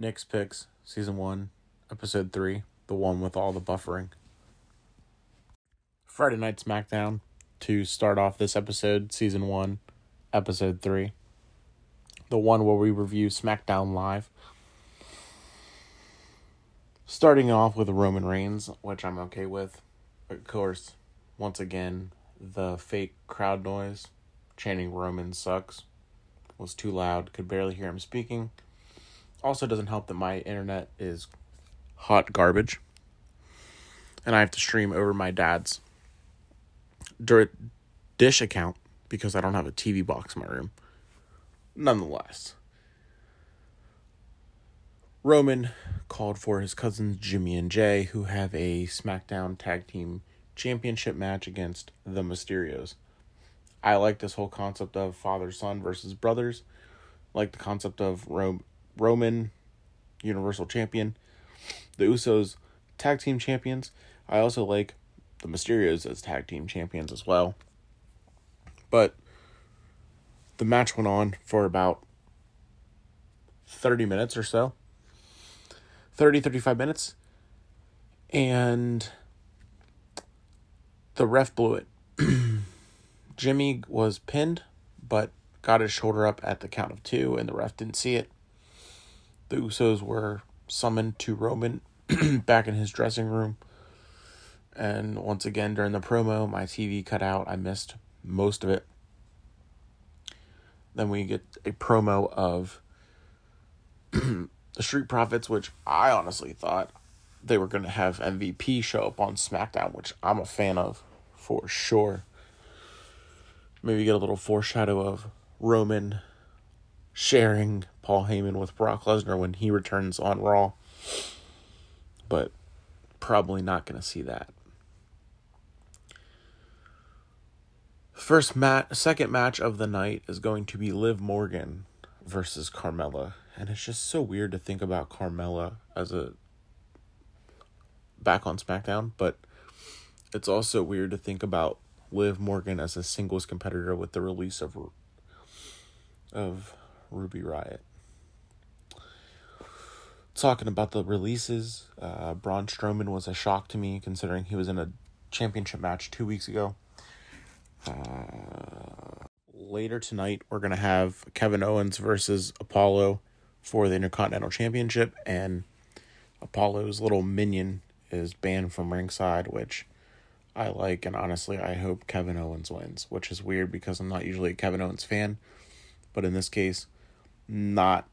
Nick's Picks, Season 1, Episode 3, the one with all the buffering. Friday Night SmackDown to start off this episode, Season 1, Episode 3. The one where we review SmackDown Live. Starting off with Roman Reigns, which I'm okay with. Of course, once again, the fake crowd noise chanting Roman sucks was too loud, could barely hear him speaking. Also, doesn't help that my internet is hot garbage. And I have to stream over my dad's dish account because I don't have a TV box in my room. Nonetheless, Roman called for his cousins Jimmy and Jey, who have a SmackDown Tag Team Championship match against the Mysterios. I like this whole concept of father son versus brothers. like the concept of Rome, Roman Universal Champion, the Usos Tag Team Champions. I also like the Mysterios as Tag Team Champions as well. But the match went on for about 30 minutes or so 30 35 minutes and the ref blew it jimmy was pinned but got his shoulder up at the count of two and the ref didn't see it the usos were summoned to roman back in his dressing room. And once again during the promo my tv cut out. I missed most of it. Then we get a promo of the Street Profits, which I honestly thought they were going to have MVP show up on SmackDown, which I'm a fan of for sure. Maybe get a little foreshadow of Roman sharing Paul Heyman with Brock Lesnar when he returns on Raw. But probably not going to see that. First match, second match of the night is going to be Liv Morgan versus Carmella, and it's just so weird to think about Carmella as a back on SmackDown, but it's also weird to think about Liv Morgan as a singles competitor with the release of of Ruby Riott. Talking about the releases, uh, Braun Strowman was a shock to me considering he was in a championship match two weeks ago. Uh, later tonight, we're going to have Kevin Owens versus Apollo for the Intercontinental Championship, and Apollo's little minion is banned from ringside, which I like, and honestly, I hope Kevin Owens wins, which is weird because I'm not usually a Kevin Owens fan, but in this case, not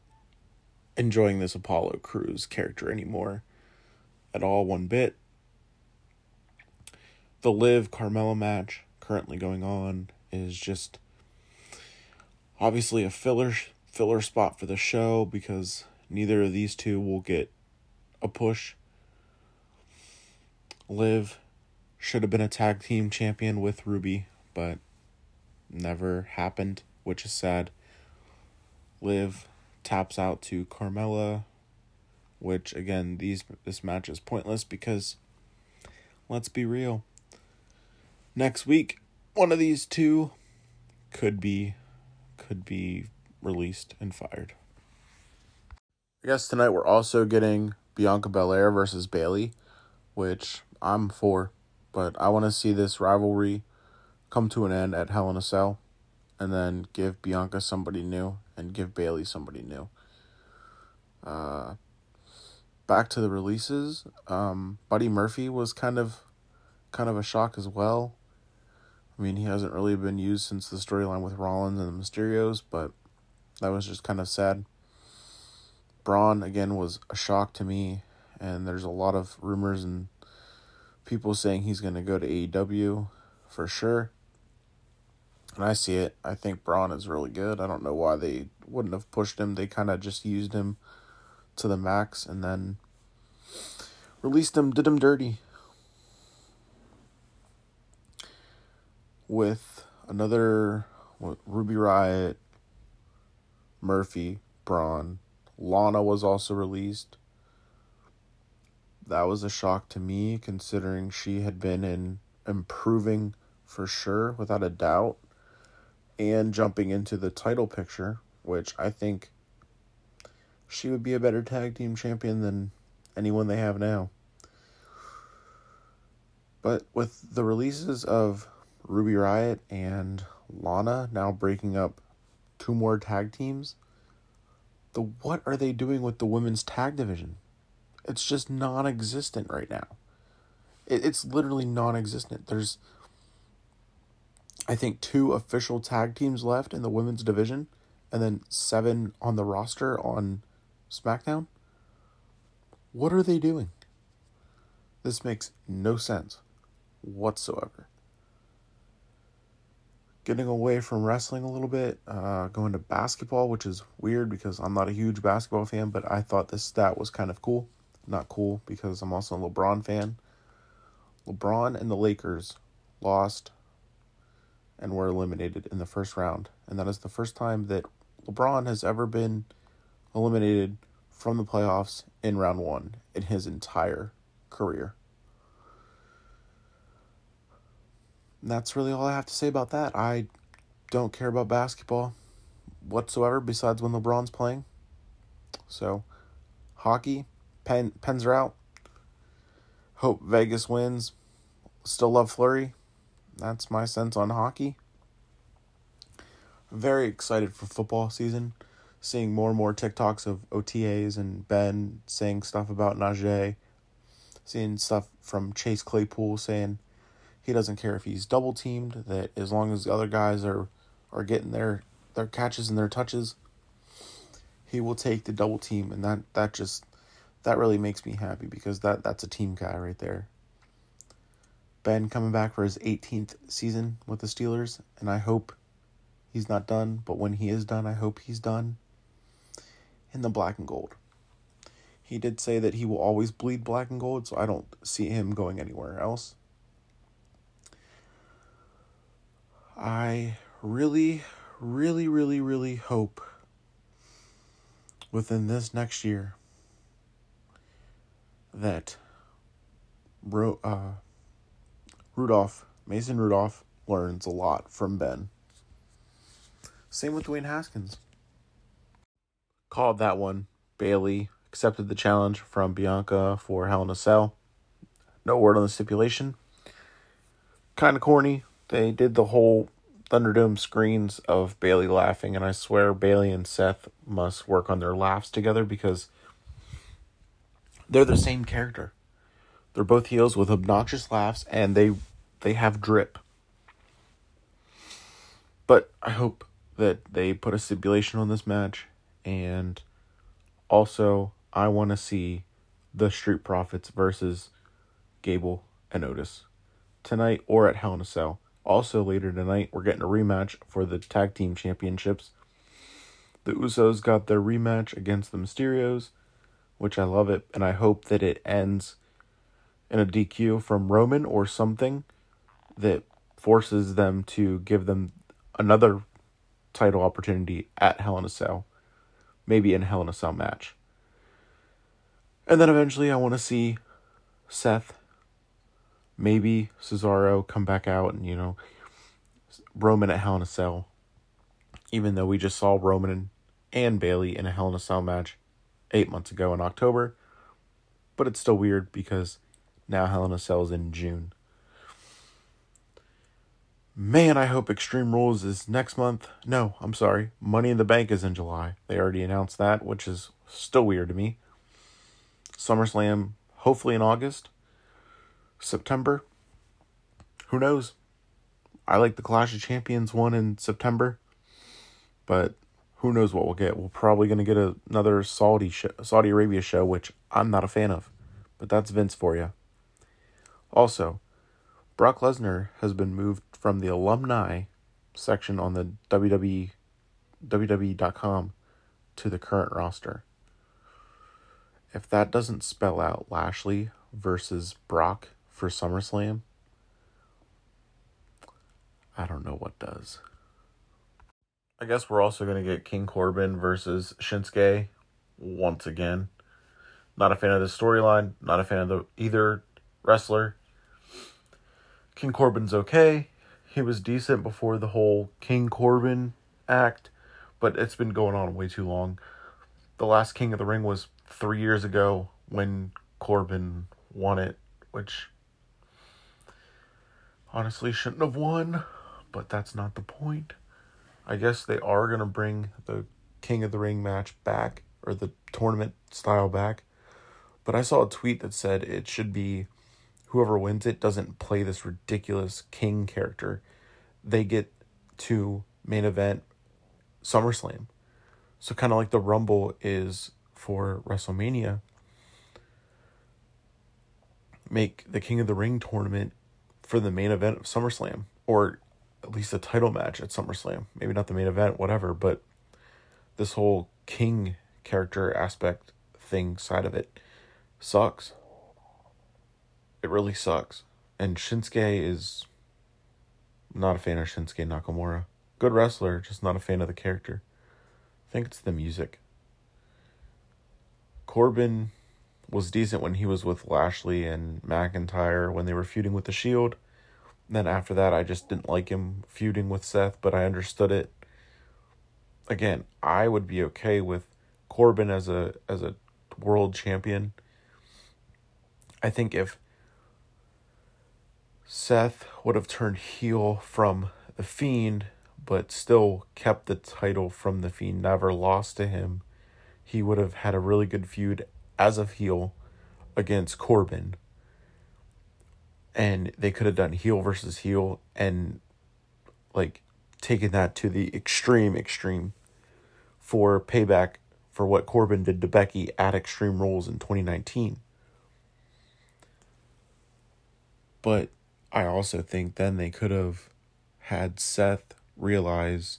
enjoying this Apollo Crews character anymore at all, one bit. The Liv Carmella match currently going on is just obviously a filler filler spot for the show because neither of these two will get a push. Liv should have been a tag team champion with Ruby, but never happened, which is sad. Liv taps out to Carmella, which again, these this match is pointless because let's be real next week one of these two could be could be released and fired. I guess tonight we're also getting Bianca Belair versus Bayley, which I'm for, but I want to see this rivalry come to an end at Hell in a Cell and then give Bianca somebody new and give Bayley somebody new. Uh back to the releases. Um Buddy Murphy was kind of kind of a shock as well. I mean, he hasn't really been used since the storyline with Rollins and the Mysterios, but that was just kind of sad. Braun, again, was a shock to me, and there's a lot of rumors and people saying he's going to go to AEW for sure. And I see it. I think Braun is really good. I don't know why they wouldn't have pushed him. They kind of just used him to the max and then released him, did him dirty. with another Ruby Riott, Murphy, Braun. Lana was also released. That was a shock to me considering she had been in improving for sure, without a doubt, and jumping into the title picture, which I think she would be a better tag team champion than anyone they have now. But with the releases of Ruby Riott and Lana now breaking up two more tag teams, the what are they doing with the women's tag division? It's just non-existent right now. It, it's literally non-existent. There's I think two official tag teams left in the women's division and then seven on the roster on SmackDown. What are they doing? This makes no sense whatsoever. Getting away from wrestling a little bit, uh, going to basketball, which is weird because I'm not a huge basketball fan, but I thought this stat was kind of cool. Not cool because I'm also a LeBron fan. LeBron and the Lakers lost and were eliminated in the first round. And that is the first time that LeBron has ever been eliminated from the playoffs in round one in his entire career. And that's really all I have to say about that. I don't care about basketball whatsoever besides when LeBron's playing. So, hockey, pen, pens are out. Hope Vegas wins. Still love Fleury. That's my sense on hockey. Very excited for football season. Seeing more and more TikToks of OTAs and Ben saying stuff about Najee. Seeing stuff from Chase Claypool saying he doesn't care if he's double teamed, that as long as the other guys are, are getting their, their catches and their touches, he will take the double team and that, that just that really makes me happy because that, that's a team guy right there. Ben coming back for his 18th season with the Steelers, and I hope he's not done, but when he is done, I hope he's done in the black and gold. He did say that he will always bleed black and gold, so I don't see him going anywhere else. I really, really, really, really hope within this next year that Bro, uh, Rudolph, Mason Rudolph, learns a lot from Ben. Same with Dwayne Haskins. Called that one. Bayley accepted the challenge from Bianca for Hell in a Cell. No word on the stipulation. Kind of corny. They did the whole Thunderdome screens of Bayley laughing, and I swear Bayley and Seth must work on their laughs together because they're the same character. They're both heels with obnoxious laughs, and they they have drip. But I hope that they put a stipulation on this match, and also I want to see the Street Profits versus Gable and Otis tonight or at Hell in a Cell. Also later tonight, we're getting a rematch for the tag team championships. The Usos got their rematch against the Mysterios, which I love it, and I hope that it ends in a DQ from Roman or something that forces them to give them another title opportunity at Hell in a Cell, maybe in Hell in a Cell match. And then eventually I want to see Seth, maybe Cesaro come back out and, you know, Roman at Hell in a Cell. Even though we just saw Roman and Bayley in a Hell in a Cell match eight months ago in October. But it's still weird because now Hell in a Cell is in June. Man, I hope Extreme Rules is next month. No, I'm sorry. Money in the Bank is in July. They already announced that, which is still weird to me. SummerSlam, hopefully in August. September. Who knows? I like the Clash of Champions one in September. But who knows what we'll get. We're probably going to get another Saudi Saudi Arabia show, which I'm not a fan of. But that's Vince for you. Also, Brock Lesnar has been moved from the alumni section on the WWE WWE.com to the current roster. If that doesn't spell out Lashley versus Brock for SummerSlam, I don't know what does. I guess we're also going to get King Corbin versus Shinsuke once again. Not a fan of the storyline, not a fan of the either wrestler. King Corbin's okay. He was decent before the whole King Corbin act, but it's been going on way too long. the last King of the Ring was three years ago when Corbin won it, which honestly shouldn't have won, but that's not the point. I guess they are going to bring the King of the Ring match back, or the tournament style back. But I saw a tweet that said it should be whoever wins it doesn't play this ridiculous king character. They get to main event SummerSlam. So kind of like the Rumble is for WrestleMania. Make the King of the Ring tournament for the main event of SummerSlam or at least a title match at SummerSlam. Maybe not the main event, whatever, but this whole king character aspect thing side of it sucks. It really sucks. And Shinsuke is not a fan of Shinsuke Nakamura. Good wrestler, just not a fan of the character. I think it's the music. Corbin was decent when he was with Lashley and McIntyre when they were feuding with the Shield. Then after that, I just didn't like him feuding with Seth, but I understood it. Again, I would be okay with Corbin as a as a world champion. I think if Seth would have turned heel from the Fiend, but still kept the title from the Fiend, never lost to him, he would have had a really good feud as a heel against Corbin. And they could have done heel versus heel and like taken that to the extreme extreme for payback for what Corbin did to Becky at Extreme Rules in 2019. But I also think then they could have had Seth realize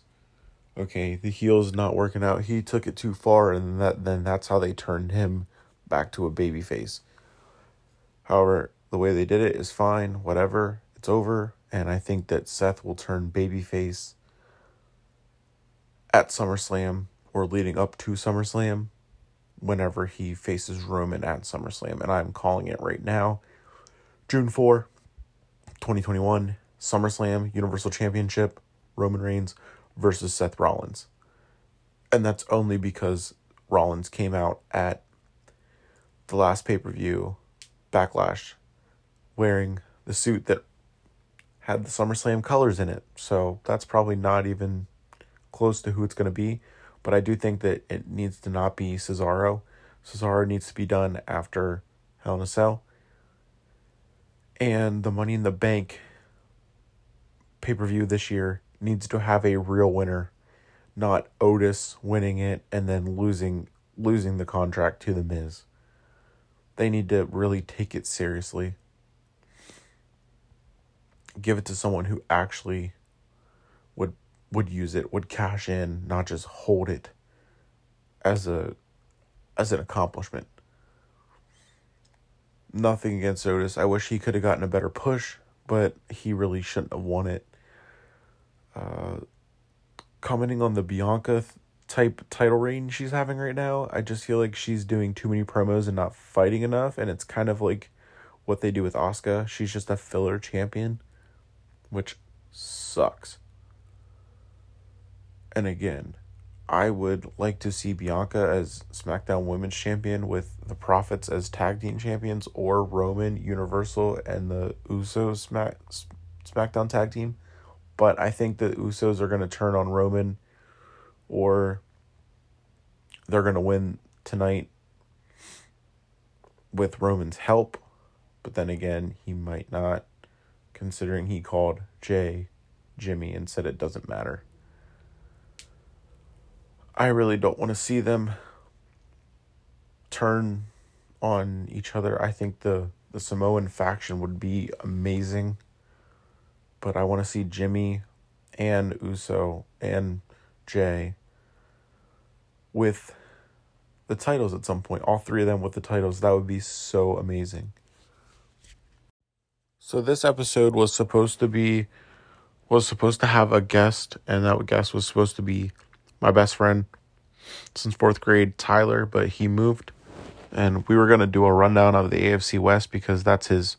okay, the heel's not working out. He took it too far and that then that's how they turned him back to a baby face. However, the way they did it is fine, whatever. It's over and I think that Seth will turn babyface at SummerSlam or leading up to SummerSlam whenever he faces Roman at SummerSlam and I'm calling it right now. June 4, 2021, SummerSlam Universal Championship, Roman Reigns versus Seth Rollins. And that's only because Rollins came out at the last pay per view, Backlash, wearing the suit that had the SummerSlam colors in it. So that's probably not even close to who it's going to be. But I do think that it needs to not be Cesaro. Cesaro needs to be done after Hell in a Cell and the Money in the Bank pay per view this year needs to have a real winner, not Otis winning it and then losing losing the contract to the Miz. They need to really take it seriously. Give it to someone who actually would would use it, would cash in, not just hold it as a as an accomplishment nothing against Otis. I wish he could have gotten a better push, but he really shouldn't have won it. Uh, commenting on the Bianca type title reign she's having right now, I just feel like she's doing too many promos and not fighting enough, and it's kind of like what they do with Asuka. She's just a filler champion, which sucks. And again, I would like to see Bianca as SmackDown Women's Champion with the Profits as Tag Team Champions or Roman Universal and the Usos Smack, SmackDown Tag Team. But I think the Usos are going to turn on Roman or they're going to win tonight with Roman's help. But then again, he might not, considering he called Jey Jimmy and said it doesn't matter. I really don't want to see them turn on each other. I think the the Samoan faction would be amazing. But I want to see Jimmy and Uso and Jey with the titles at some point. All three of them with the titles. That would be so amazing. So this episode was supposed to be was supposed to have a guest and that guest was supposed to be my best friend since fourth grade, Tyler, but he moved. And we were going to do a rundown of the AFC West because that's his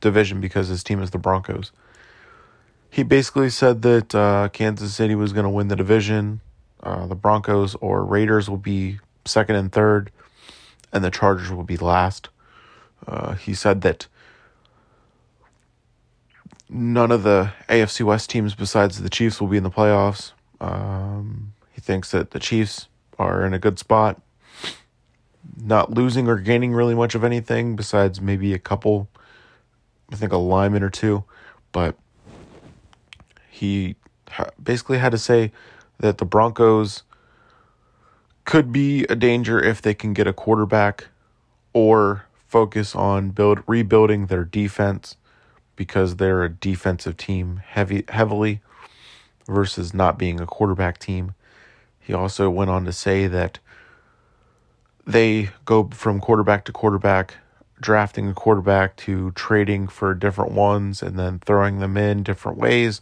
division because his team is the Broncos. He basically said that uh, Kansas City was going to win the division. Uh, the Broncos or Raiders will be second and third, and the Chargers will be last. Uh, he said that none of the AFC West teams besides the Chiefs will be in the playoffs. Um, thinks that the Chiefs are in a good spot, not losing or gaining really much of anything besides maybe a couple, I think a lineman or two, but he basically had to say that the Broncos could be a danger if they can get a quarterback or focus on build rebuilding their defense because they're a defensive team heavy heavily versus not being a quarterback team. He also went on to say that they go from quarterback to quarterback, drafting a quarterback to trading for different ones and then throwing them in different ways,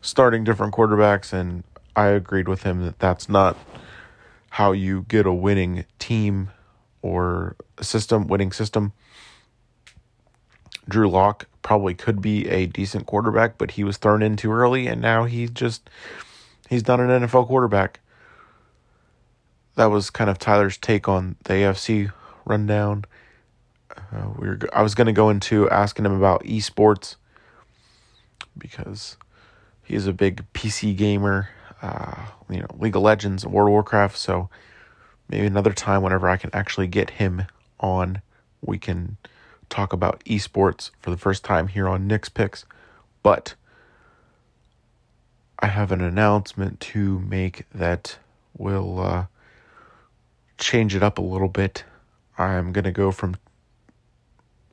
starting different quarterbacks and I agreed with him that that's not how you get a winning team or a system, winning system. Drew Lock probably could be a decent quarterback, but he was thrown in too early, and now he's just he's not an NFL quarterback. That was kind of Tyler's take on the AFC rundown. Uh, we were, I was going to go into asking him about esports because he's a big PC gamer uh, you know, League of Legends World of Warcraft. So maybe another time, whenever I can actually get him on, we can talk about esports for the first time here on Nick's Picks. But I have an announcement to make that will uh, change it up a little bit. I'm going to go from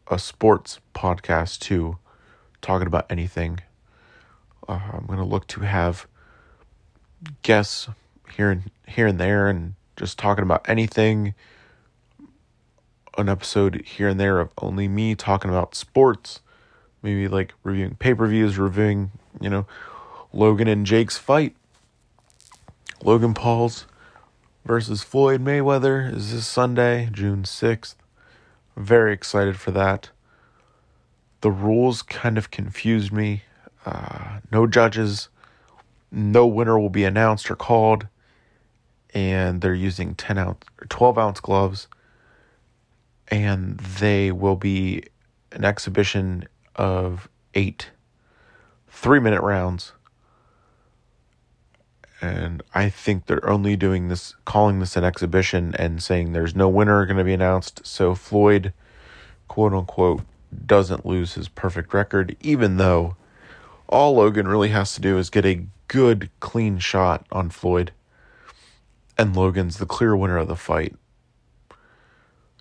a sports podcast to talking about anything. Uh, I'm going to look to have guests here and here and there and just talking about anything an episode here and there of only me talking about sports maybe like reviewing pay-per-views reviewing you know Logan and Jake's fight Logan Paul's versus Floyd Mayweather is this Sunday June 6th very excited for that. The rules kind of confused me. Uh, no judges no winner will be announced or called, and they're using 10 ounce, 12 ounce gloves, and they will be an exhibition of eight three minute rounds. And I think they're only doing this, calling this an exhibition and saying there's no winner going to be announced. So Floyd, quote unquote, doesn't lose his perfect record, even though all Logan really has to do is get a good, clean shot on Floyd. And Logan's the clear winner of the fight.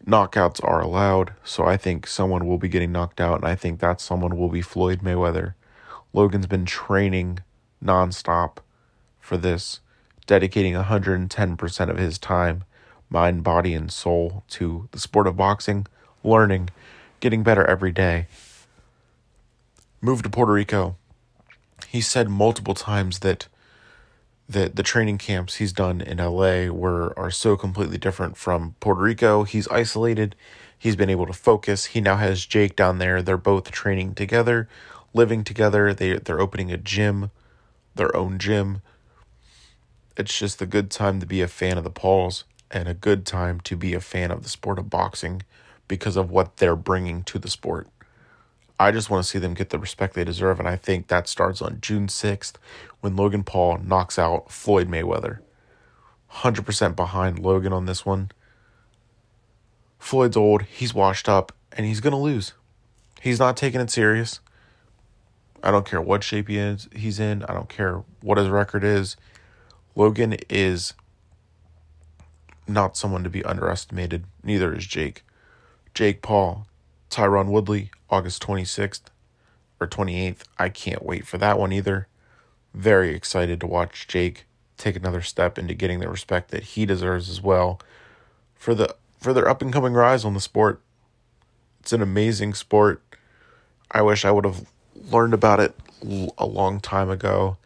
Knockouts are allowed, so I think someone will be getting knocked out, and I think that someone will be Floyd Mayweather. Logan's been training nonstop for this, dedicating 110% of his time, mind, body, and soul to the sport of boxing, learning, getting better every day. Moved to Puerto Rico, he said multiple times that that the training camps he's done in LA were are so completely different from Puerto Rico. He's isolated. He's been able to focus. He now has Jake down there. They're both training together, living together. They they're opening a gym, their own gym. It's just a good time to be a fan of the Pauls and a good time to be a fan of the sport of boxing because of what they're bringing to the sport. I just want to see them get the respect they deserve, and I think that starts on June 6th when Logan Paul knocks out Floyd Mayweather. 100% behind Logan on this one. Floyd's old, he's washed up, and he's going to lose. He's not taking it serious. I don't care what shape he is, he's in. I don't care what his record is. Logan is not someone to be underestimated. Neither is Jake. Jake Paul, Tyron Woodley, August 26th or 28th. I can't wait for that one either. Very excited to watch Jake take another step into getting the respect that he deserves as well for the for their up and coming rise on the sport. It's an amazing sport. I wish I would have learned about it a long time ago,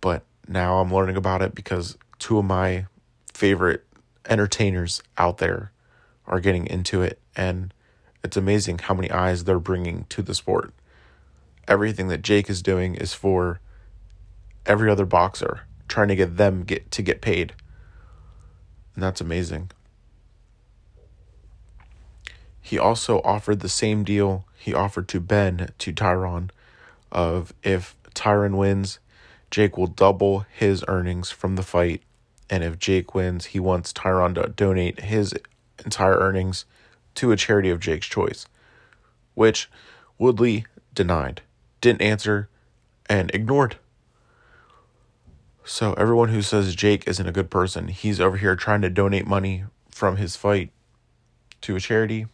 but now I'm learning about it because two of my favorite entertainers out there are getting into it and it's amazing how many eyes they're bringing to the sport. Everything that Jake is doing is for every other boxer, trying to get them get to get paid. And that's amazing. he also offered the same deal he offered to Ben to Tyron of if Tyron wins, Jake will double his earnings from the fight. And if Jake wins, he wants Tyron to donate his entire earnings to a charity of Jake's choice, which Woodley denied, didn't answer, and ignored. So everyone who says Jake isn't a good person, he's over here trying to donate money from his fight to a charity,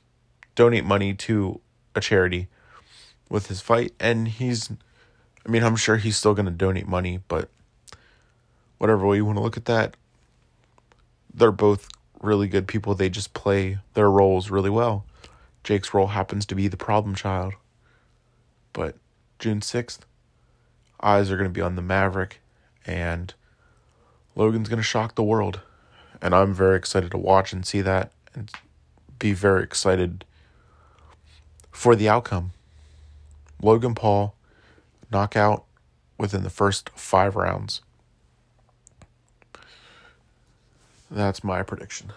donate money to a charity with his fight, and he's I mean, I'm sure he's still going to donate money, but whatever way you want to look at that, they're both really good people. They just play their roles really well. Jake's role happens to be the problem child. But June 6th, eyes are going to be on the Maverick, and Logan's going to shock the world. And I'm very excited to watch and see that and be very excited for the outcome. Logan Paul knockout within the first five rounds. That's my prediction.